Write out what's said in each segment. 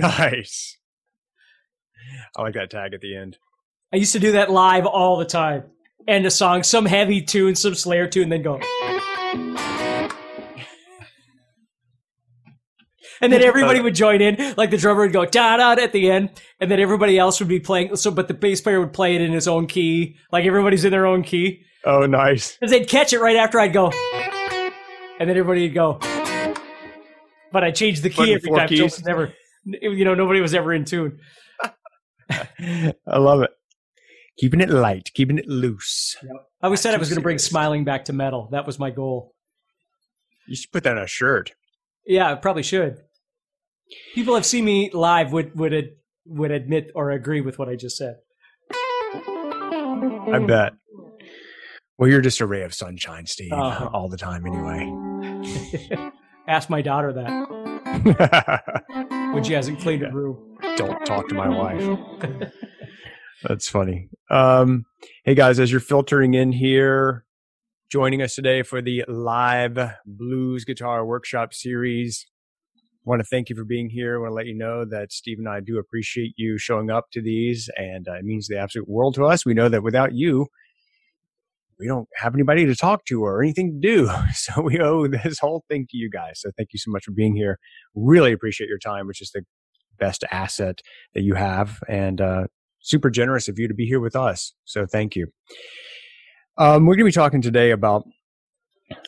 Nice. I like that tag at the end. I used to do that live all the time. End a song, some heavy tune, some Slayer tune, then go. and then everybody uh, would join in, like the drummer would go da da at the end, and then everybody else would be playing. So, but the bass player would play it in his own key, like everybody's in their own key. Oh, nice! Because they'd catch it right after I'd go, and then everybody would go. But I changed the key every time. Keys. So never you know, nobody was ever in tune. I love it. Keeping it light, keeping it loose. Yep. I always said I was going to bring smiling back to metal. That was my goal. You should put that on a shirt. Yeah, I probably should. People have seen me live would would would admit or agree with what I just said. I bet. Well, you're just a ray of sunshine, Steve, uh-huh. all the time, anyway. Ask my daughter that. when she hasn't cleaned her room. Don't talk to my wife. That's funny. Um, hey guys, as you're filtering in here, joining us today for the live blues guitar workshop series. I want to thank you for being here. I want to let you know that Steve and I do appreciate you showing up to these, and uh, it means the absolute world to us. We know that without you, we don't have anybody to talk to or anything to do. So we owe this whole thing to you guys. So thank you so much for being here. Really appreciate your time, which is the best asset that you have. And uh, super generous of you to be here with us. So thank you. Um, we're going to be talking today about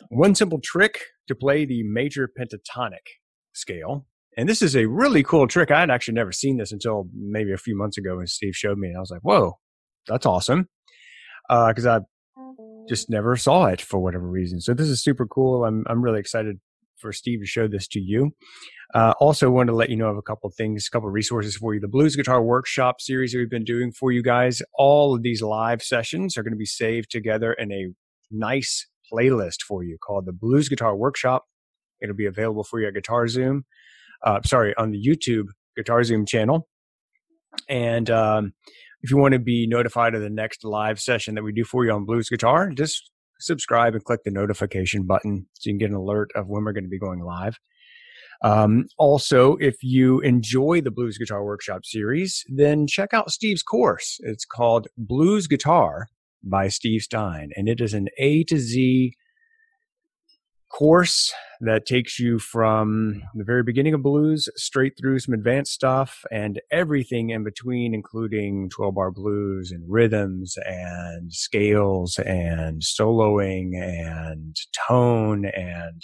one simple trick to play the major pentatonic scale. And this is a really cool trick. I had actually never seen this until maybe a few months ago when Steve showed me. And I was like, whoa, that's awesome. Because uh, I just never saw it for whatever reason. So this is super cool. I'm I'm really excited for Steve to show this to you. Uh, also, wanted to let you know of a couple things, a couple resources for you. The Blues Guitar Workshop series that we've been doing for you guys. All of these live sessions are going to be saved together in a nice playlist for you called the Blues Guitar Workshop. It'll be available for you at Guitar Zoom. Uh, sorry, on the YouTube Guitar Zoom channel. And um, if you want to be notified of the next live session that we do for you on Blues Guitar, just subscribe and click the notification button so you can get an alert of when we're going to be going live. Um, also, if you enjoy the Blues Guitar Workshop series, then check out Steve's course. It's called Blues Guitar by Steve Stine, and it is an A to Z course that takes you from the very beginning of blues straight through some advanced stuff and everything in between, including 12 bar blues and rhythms and scales and soloing and tone and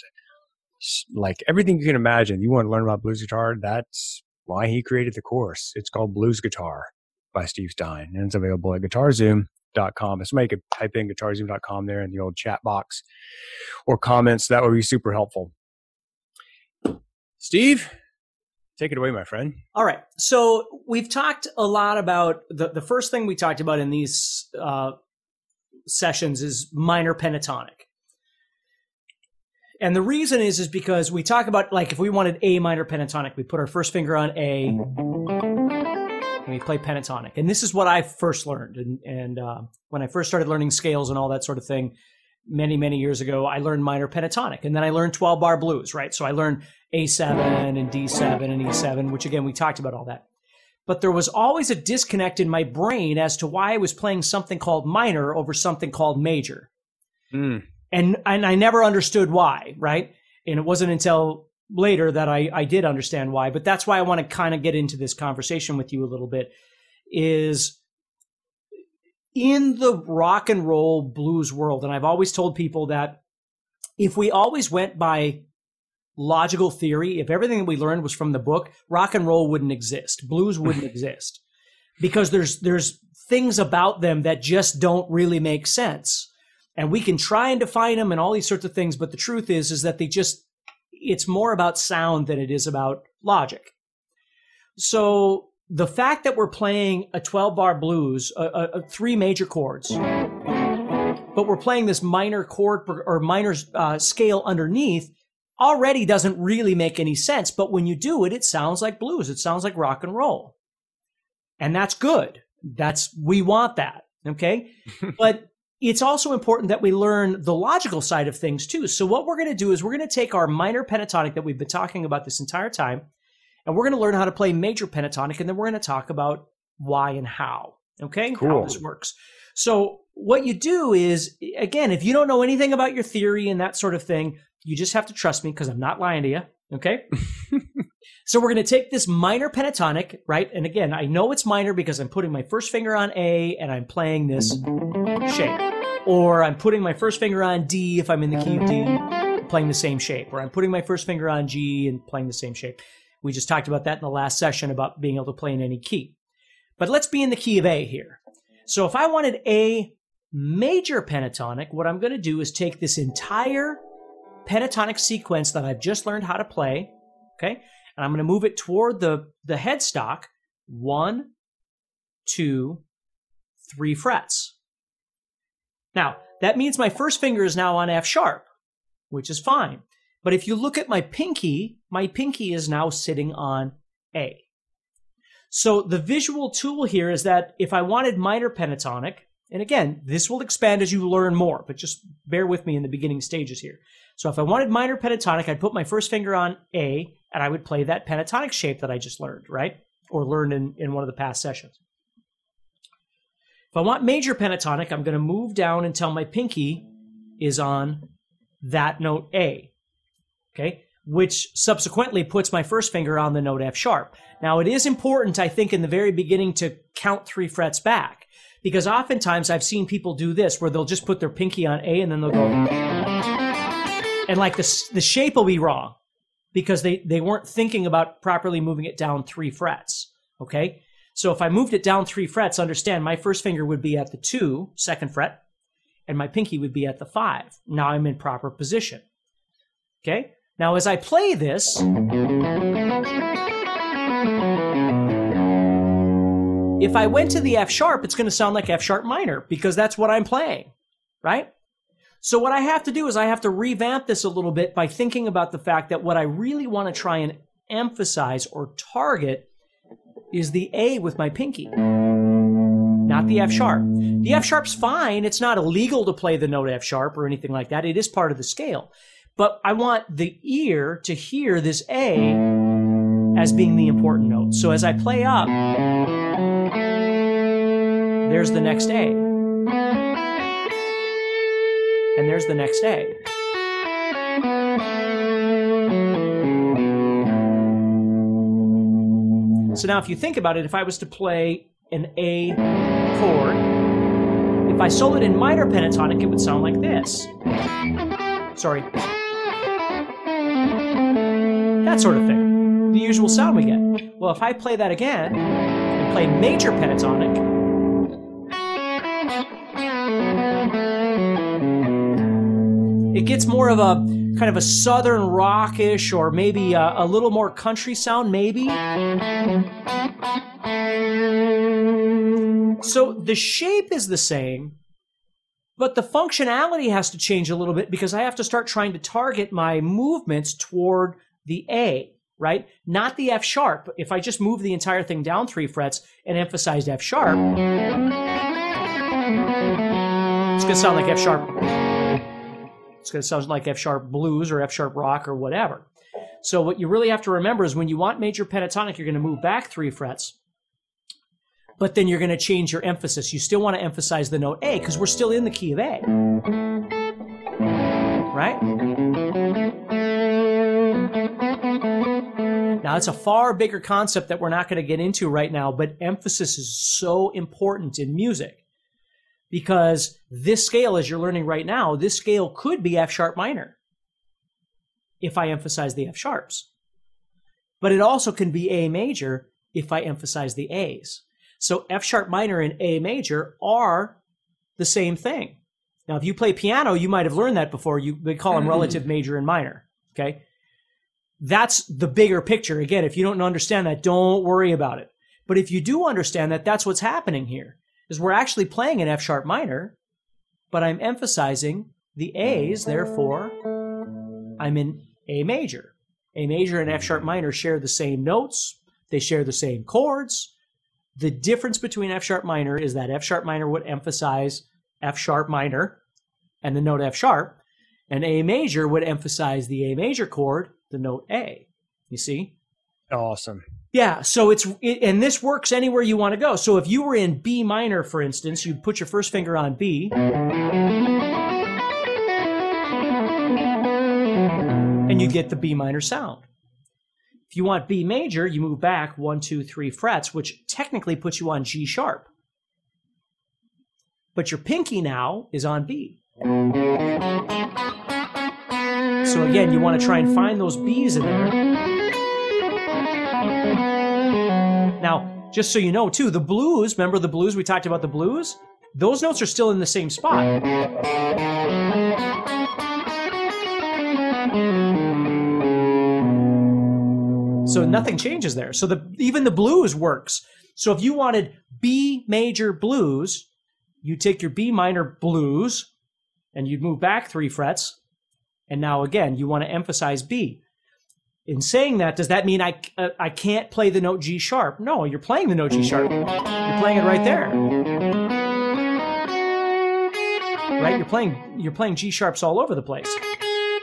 like everything you can imagine. You want to learn about blues guitar? That's why he created the course. It's called Blues Guitar by Steve Stine and it's available at Guitar Zoom guitarzoom.com. If somebody could type in guitarzoom.com there in the old chat box or comments, that would be super helpful. Steve, take it away, my friend. All right. So we've talked a lot about the, the first thing we talked about in these uh, sessions is minor pentatonic. And the reason is is because we talk about like if we wanted A minor pentatonic, we put our first finger on A and we play pentatonic. And this is what I first learned. And, and uh, when I first started learning scales and all that sort of thing, many, many years ago, I learned minor pentatonic. And then I learned 12 bar blues, right? So I learned A7 and D7 and E7, which again, we talked about all that. But there was always a disconnect in my brain as to why I was playing something called minor over something called major. Mm. And, and I never understood why, right? And it wasn't until later that I, I did understand why, but that's why I want to kind of get into this conversation with you a little bit is in the rock and roll blues world. And I've always told people that if we always went by logical theory, if everything that we learned was from the book, rock and roll wouldn't exist. Blues wouldn't exist because there's, there's things about them that just don't really make sense. And we can try and define them and all these sorts of things, but the truth is, is that they just, it's more about sound than it is about logic. So the fact that we're playing a 12 bar blues, a, three major chords, but we're playing this minor chord or minor uh, scale underneath already doesn't really make any sense. But when you do it, it sounds like blues. It sounds like rock and roll. And that's good. That's, we want that. Okay. but it's also important that we learn the logical side of things too. So what we're going to do is we're going to take our minor pentatonic that we've been talking about this entire time, and we're going to learn how to play major pentatonic, and then we're going to talk about why and how. Okay, cool. how this works. So what you do is, again, if you don't know anything about your theory and that sort of thing, you just have to trust me because I'm not lying to you. Okay. so we're going to take this minor pentatonic, right? And again, I know it's minor because I'm putting my first finger on A and I'm playing this shape. Or I'm putting my first finger on D if I'm in the key of D, playing the same shape. Or I'm putting my first finger on G and playing the same shape. We just talked about that in the last session about being able to play in any key. But let's be in the key of A here. So if I wanted a major pentatonic, what I'm going to do is take this entire pentatonic sequence that I've just learned how to play, okay, and I'm going to move it toward the, the headstock, one, two, three frets. Now, that means my first finger is now on F sharp, which is fine. But if you look at my pinky, my pinky is now sitting on A. So the visual tool here is that if I wanted minor pentatonic, and again, this will expand as you learn more, but just bear with me in the beginning stages here. So if I wanted minor pentatonic, I'd put my first finger on A and I would play that pentatonic shape that I just learned, right? Or learned in, in one of the past sessions. If I want major pentatonic, I'm going to move down until my pinky is on that note A. Okay? Which subsequently puts my first finger on the note F sharp. Now, it is important, I think, in the very beginning to count three frets back because oftentimes I've seen people do this where they'll just put their pinky on A and then they'll go, and like the, the shape will be wrong because they, they weren't thinking about properly moving it down three frets. Okay. So if I moved it down three frets, understand my first finger would be at the two, second fret, and my pinky would be at the five. Now I'm in proper position. Okay. Now as I play this, if I went to the F sharp, it's going to sound like F sharp minor because that's what I'm playing, right? So what I have to do is I have to revamp this a little bit by thinking about the fact that what I really want to try and emphasize or target is the A with my pinky, not the F sharp. The F sharp's fine. It's not illegal to play the note F sharp or anything like that. It is part of the scale. But I want the ear to hear this A as being the important note. So as I play up, there's the next A. And there's the next A. So now, if you think about it, if I was to play an A chord, if I solo it in minor pentatonic, it would sound like this. Sorry. That sort of thing. The usual sound we get. Well, if I play that again and play major pentatonic, gets more of a kind of a southern rockish or maybe a, a little more country sound, maybe. So the shape is the same, but the functionality has to change a little bit because I have to start trying to target my movements toward the A, right? Not the F sharp. If I just move the entire thing down three frets and emphasized F sharp, it's going to sound like F sharp it's going to sound like F sharp blues or F sharp rock or whatever. So what you really have to remember is when you want major pentatonic, you're going to move back three frets, but then you're going to change your emphasis. You still want to emphasize the note A because we're still in the key of A. Right? Now, it's a far bigger concept that we're not going to get into right now, but emphasis is so important in music because this scale, as you're learning right now, this scale could be F sharp minor if I emphasize the F sharps. But it also can be A major if I emphasize the A's. So F sharp minor and A major are the same thing. Now, if you play piano, you might have learned that before. You they call them hmm. relative major and minor. Okay, that's the bigger picture. Again, if you don't understand that, don't worry about it. But if you do understand that, that's what's happening here. Is we're actually playing an F sharp minor, but I'm emphasizing the A's. Therefore, I'm in A major. A major and F sharp minor share the same notes. They share the same chords. The difference between F sharp minor is that F sharp minor would emphasize F sharp minor and the note F sharp, and A major would emphasize the A major chord, the note A. You see? Awesome. Yeah, so it's it, and this works anywhere you want to go. So if you were in B minor, for instance, you'd put your first finger on B, and you get the B minor sound. If you want B major, you move back one, two, three frets, which technically puts you on G sharp. But your pinky now is on B. So again, you want to try and find those B's in there. Now, just so you know, too, the blues, remember the blues? We talked about the blues? Those notes are still in the same spot. So nothing changes there. So the even the blues works. So if you wanted B major blues, you take your B minor blues and you'd move back three frets. And now again, you want to emphasize B. In saying that, does that mean I, uh, I can't play the note G sharp? No, you're playing the note G sharp. You're playing it right there. Right? You're playing you're playing G sharps all over the place.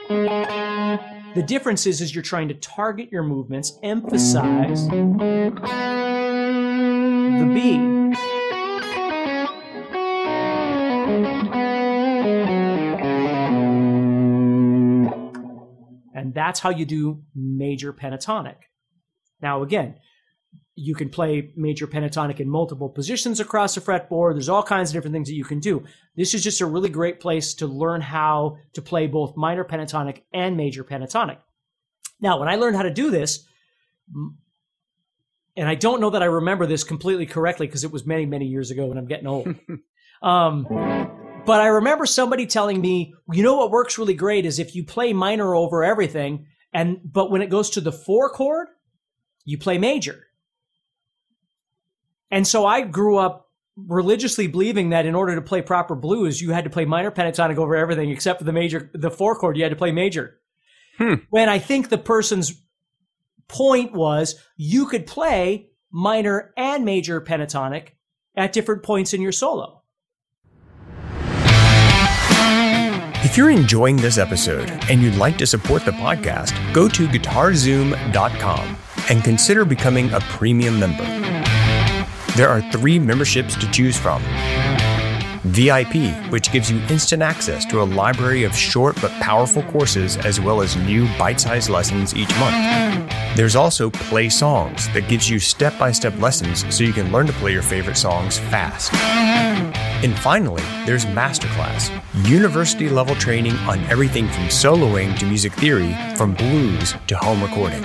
The difference is, is you're trying to target your movements, emphasize the B. that's how you do major pentatonic. Now, again, you can play major pentatonic in multiple positions across the fretboard. There's all kinds of different things that you can do. This is just a really great place to learn how to play both minor pentatonic and major pentatonic. Now, when I learned how to do this, and I don't know that I remember this completely correctly because it was many, many years ago and I'm getting old. um, but I remember somebody telling me, you know what works really great is if you play minor over everything, and but when it goes to the four chord, you play major. And so I grew up religiously believing that in order to play proper blues, you had to play minor pentatonic over everything except for the major, the four chord, you had to play major. Hmm. When I think the person's point was you could play minor and major pentatonic at different points in your solo. You're enjoying this episode and you'd like to support the podcast, go to guitarzoom.com and consider becoming a premium member. There are three memberships to choose from. VIP, which gives you instant access to a library of short but powerful courses as well as new bite sized lessons each month. There's also Play Songs that gives you step by step lessons so you can learn to play your favorite songs fast. And finally, there's Masterclass, university level training on everything from soloing to music theory, from blues to home recording.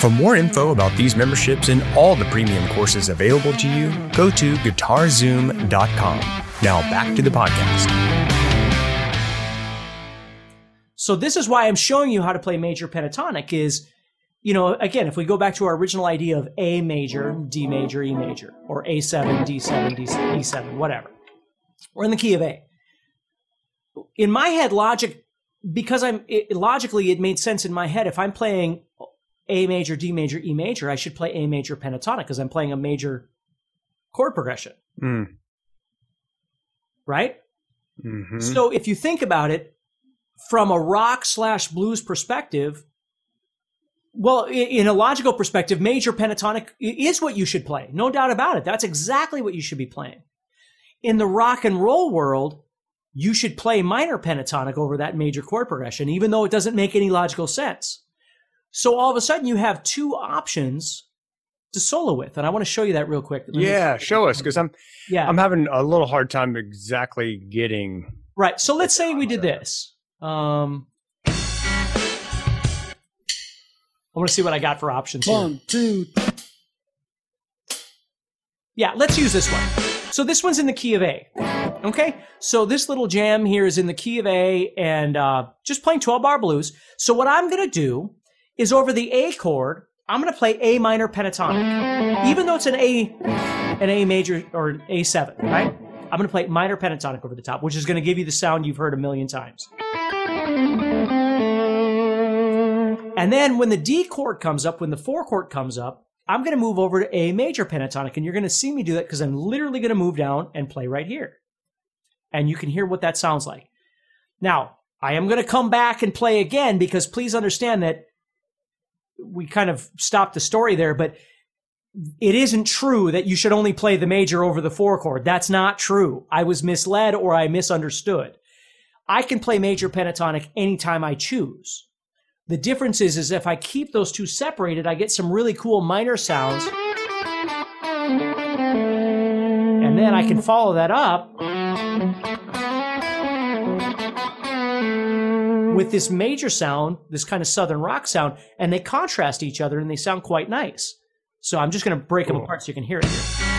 For more info about these memberships and all the premium courses available to you, go to guitarzoom.com. Now back to the podcast. So this is why I'm showing you how to play major pentatonic is you know, again, if we go back to our original idea of A major, D major, E major, or A7, D7, D7, E7, whatever. We're in the key of A. In my head, logic, because I'm it, logically, it made sense in my head. If I'm playing a major, D major, E major, I should play A major pentatonic because I'm playing a major chord progression. Mm. Right? Mm-hmm. So if you think about it from a rock slash blues perspective, well, in a logical perspective, major pentatonic is what you should play. No doubt about it. That's exactly what you should be playing. In the rock and roll world, you should play minor pentatonic over that major chord progression, even though it doesn't make any logical sense. So all of a sudden you have two options to solo with, and I want to show you that real quick. yeah, show us because I'm yeah I'm having a little hard time exactly getting right. So let's say we did this. Um, I want to see what I got for options. One, here. two. Yeah, let's use this one. So this one's in the key of A. Okay, so this little jam here is in the key of A and uh, just playing 12 bar blues. So what I'm going to do is over the A chord, I'm going to play A minor pentatonic, even though it's an A, an A major or an A7, right? I'm going to play minor pentatonic over the top, which is going to give you the sound you've heard a million times. And then when the D chord comes up, when the four chord comes up, I'm going to move over to A major pentatonic, and you're going to see me do that because I'm literally going to move down and play right here. And you can hear what that sounds like. Now, I am going to come back and play again because please understand that we kind of stopped the story there, but it isn't true that you should only play the major over the four chord. That's not true. I was misled or I misunderstood. I can play major pentatonic anytime I choose. The difference is, is if I keep those two separated, I get some really cool minor sounds. And then I can follow that up with this major sound, this kind of southern rock sound, and they contrast each other and they sound quite nice. So I'm just going to break them apart so you can hear it here.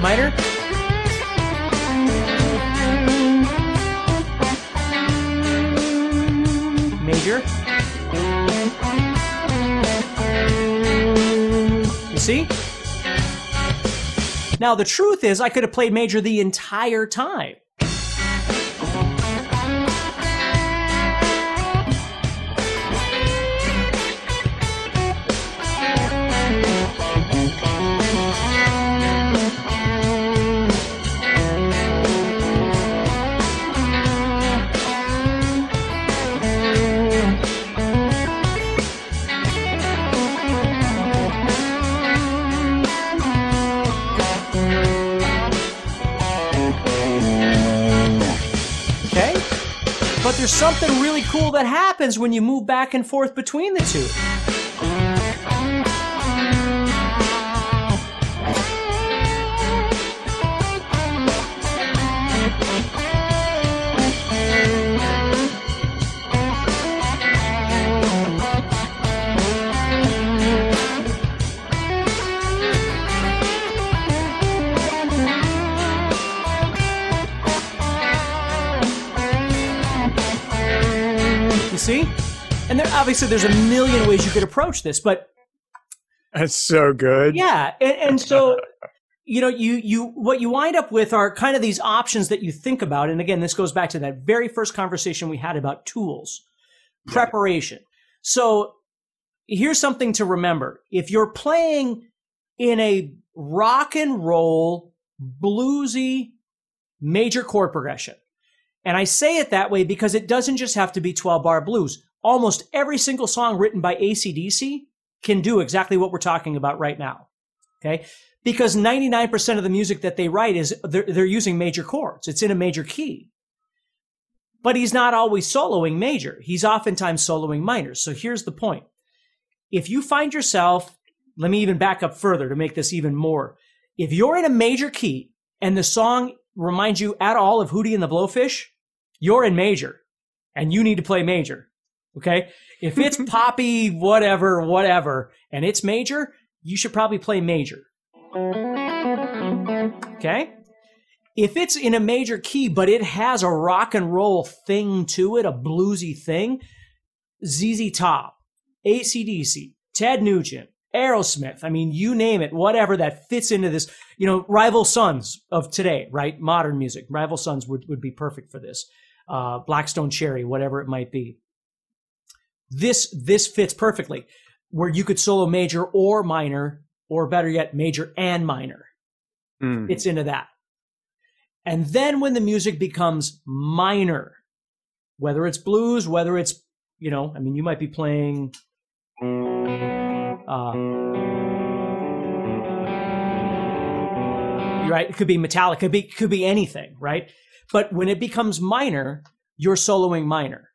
Minor. Major. You see? Now, the truth is, I could have played major the entire time. But there's something really cool that happens when you move back and forth between the two. Obviously there's a million ways you could approach this, but That's so good. yeah, and, and so you know, you you what you wind up with are kind of these options that you think about. And again, this goes back to that very first conversation we had about tools, preparation. So here's something to remember. If you're playing in a rock and roll, bluesy major chord progression, and I say it that way because it doesn't just have to be 12 bar blues. Almost every single song written by ACDC can do exactly what we're talking about right now. Okay. Because 99% of the music that they write is they're, they're using major chords. It's in a major key. But he's not always soloing major. He's oftentimes soloing minors. So here's the point. If you find yourself, let me even back up further to make this even more. If you're in a major key and the song reminds you at all of Hootie and the Blowfish, you're in major and you need to play major. Okay. If it's poppy, whatever, whatever, and it's major, you should probably play major. Okay. If it's in a major key, but it has a rock and roll thing to it, a bluesy thing, ZZ Top, ACDC, Ted Nugent, Aerosmith, I mean, you name it, whatever that fits into this, you know, rival sons of today, right? Modern music. Rival sons would, would be perfect for this. Uh, Black Stone Cherry, whatever it might be. This, this fits perfectly where you could solo major or minor, or better yet, major and minor. Mm. It's into that. And then when the music becomes minor, whether it's blues, whether it's, you know, I mean, you might be playing, uh, right? It could be metallic, could be, could be anything, right? But when it becomes minor, you're soloing minor.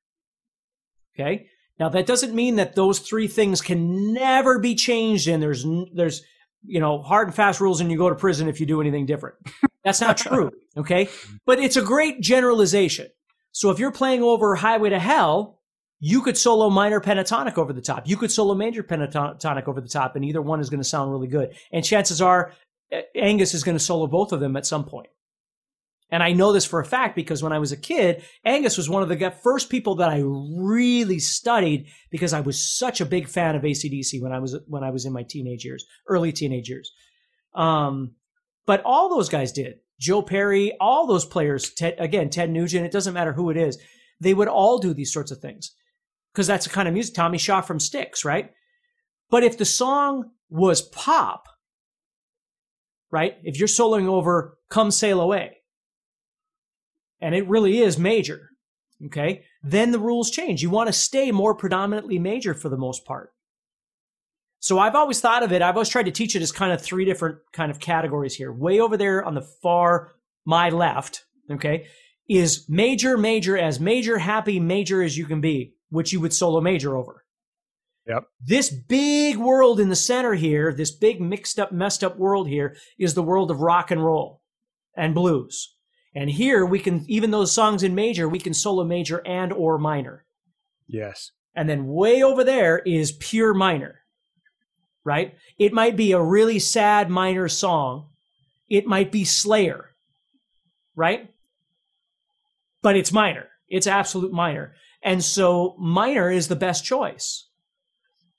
Okay. Now that doesn't mean that those three things can never be changed and there's, there's, you know, hard and fast rules and you go to prison if you do anything different. That's not true. Okay. Mm-hmm. But it's a great generalization. So if you're playing over Highway to Hell, you could solo minor pentatonic over the top. You could solo major pentatonic over the top, and either one is going to sound really good. And chances are Angus is going to solo both of them at some point. And I know this for a fact because when I was a kid, Angus was one of the first people that I really studied because I was such a big fan of ACDC when I was when I was in my teenage years, early teenage years. Um, but all those guys did. Joe Perry, all those players, Ted, again, Ted Nugent, it doesn't matter who it is, they would all do these sorts of things because that's the kind of music. Tommy Shaw from Styx, right? But if the song was pop, right? If you're soloing over Come Sail Away, and it really is major, okay, then the rules change. You want to stay more predominantly major for the most part. So I've always thought of it, I've always tried to teach it as kind of three different kind of categories here. Way over there on the far, my left, okay, is major, major, as major, happy, major as you can be, which you would solo major over. Yep. This big world in the center here, this big mixed up, messed up world here, is the world of rock and roll and blues. And here we can, even those songs in major, we can solo major and or minor. Yes. And then way over there is pure minor, right? It might be a really sad minor song. It might be Slayer, right? But it's minor. It's absolute minor. And so minor is the best choice.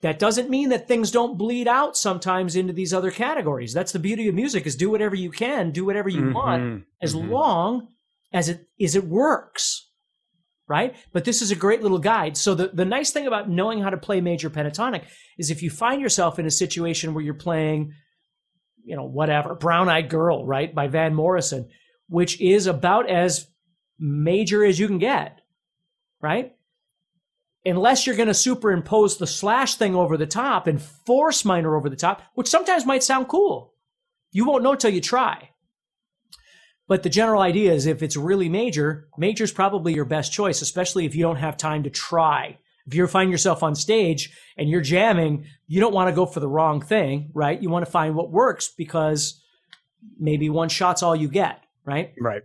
That doesn't mean that things don't bleed out sometimes into these other categories. That's the beauty of music is do whatever you can, do whatever you mm-hmm. want as mm-hmm. long as it is it works. Right? But this is a great little guide. So the, the nice thing about knowing how to play major pentatonic is if you find yourself in a situation where you're playing, you know, whatever, Brown Eyed Girl, right, by Van Morrison, which is about as major as you can get, right? Unless you're going to superimpose the slash thing over the top and force minor over the top, which sometimes might sound cool. You won't know till you try. But the general idea is if it's really major, major is probably your best choice, especially if you don't have time to try. If you find yourself on stage and you're jamming, you don't want to go for the wrong thing, right? You want to find what works because maybe one shot's all you get, right? Right.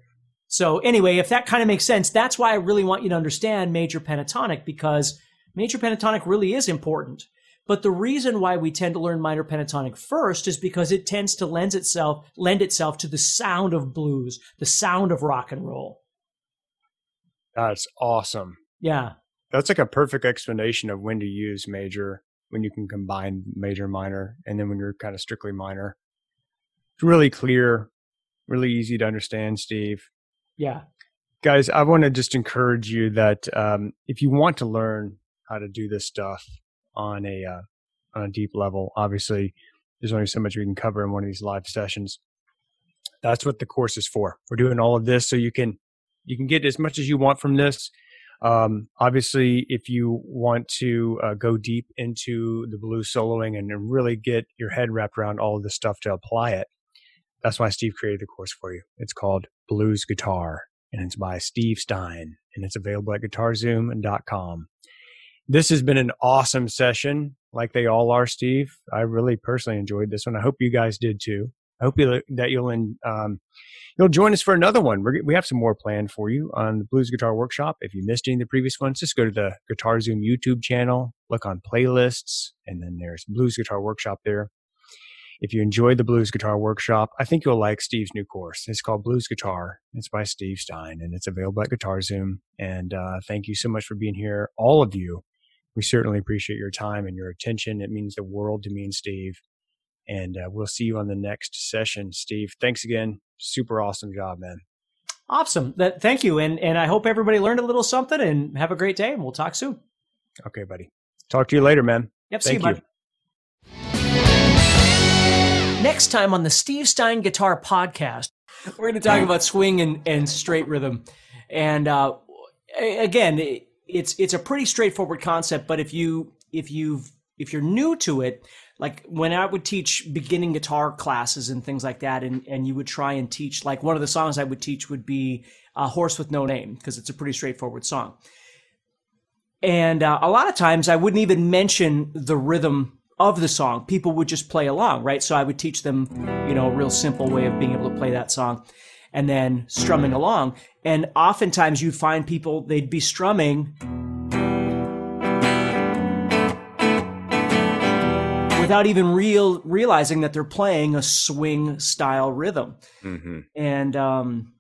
So anyway, if that kind of makes sense, that's why I really want you to understand major pentatonic because major pentatonic really is important. But the reason why we tend to learn minor pentatonic first is because it tends to lend itself lend itself to the sound of blues, the sound of rock and roll. That's awesome. Yeah. That's like a perfect explanation of when to use major, when you can combine major minor, and then when you're kind of strictly minor. It's really clear, really easy to understand, Steve. Yeah. Guys, I want to just encourage you that um, if you want to learn how to do this stuff on a uh, on a deep level, obviously there's only so much we can cover in one of these live sessions. That's what the course is for. We're doing all of this so you can you can get as much as you want from this. Um, obviously, if you want to uh, go deep into the blue soloing and really get your head wrapped around all of this stuff to apply it, that's why Steve created the course for you. It's called Blues Guitar, and it's by Steve Stine and it's available at guitarzoom.com. This has been an awesome session, like they all are, Steve. I really personally enjoyed this one. I hope you guys did too. I hope you, that you'll um, you'll join us for another one. We're, we have some more planned for you on the Blues Guitar Workshop. If you missed any of the previous ones, just go to the Guitar Zoom YouTube channel, look on playlists, and then there's Blues Guitar Workshop there. If you enjoyed the Blues Guitar Workshop, I think you'll like Steve's new course. It's called Blues Guitar. It's by Steve Stine and it's available at Guitar Zoom. And uh, thank you so much for being here, all of you. We certainly appreciate your time and your attention. It means the world to me and Steve. And uh, we'll see you on the next session, Steve. Thanks again. Super awesome job, man. Awesome. That, thank you. And, and I hope everybody learned a little something and have a great day. And we'll talk soon. Okay, buddy. Talk to you later, man. Yep. Thank see you, you. Next time on the Steve Stine Guitar Podcast, we're going to talk about swing and, and straight rhythm. And uh, again, it's it's a pretty straightforward concept. But if you if you if you're new to it, like when I would teach beginning guitar classes and things like that, and, and you would try and teach, like one of the songs I would teach would be a Horse with No Name, because it's a pretty straightforward song. And uh, a lot of times I wouldn't even mention the rhythm of the song, people would just play along, right? So I would teach them, you know, a real simple way of being able to play that song and then strumming along. And oftentimes you'd find people, they'd be strumming without even real realizing that they're playing a swing style rhythm. Mm-hmm. And um,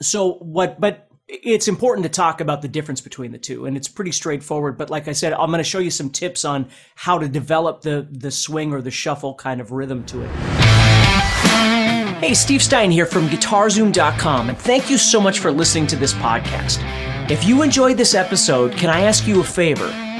so what? But it's important to talk about the difference between the two, and it's pretty straightforward. But like I said, I'm going to show you some tips on how to develop the the swing or the shuffle kind of rhythm to it. Hey, Steve Stine here from GuitarZoom.com, and thank you so much for listening to this podcast. If you enjoyed this episode, can I ask you a favor?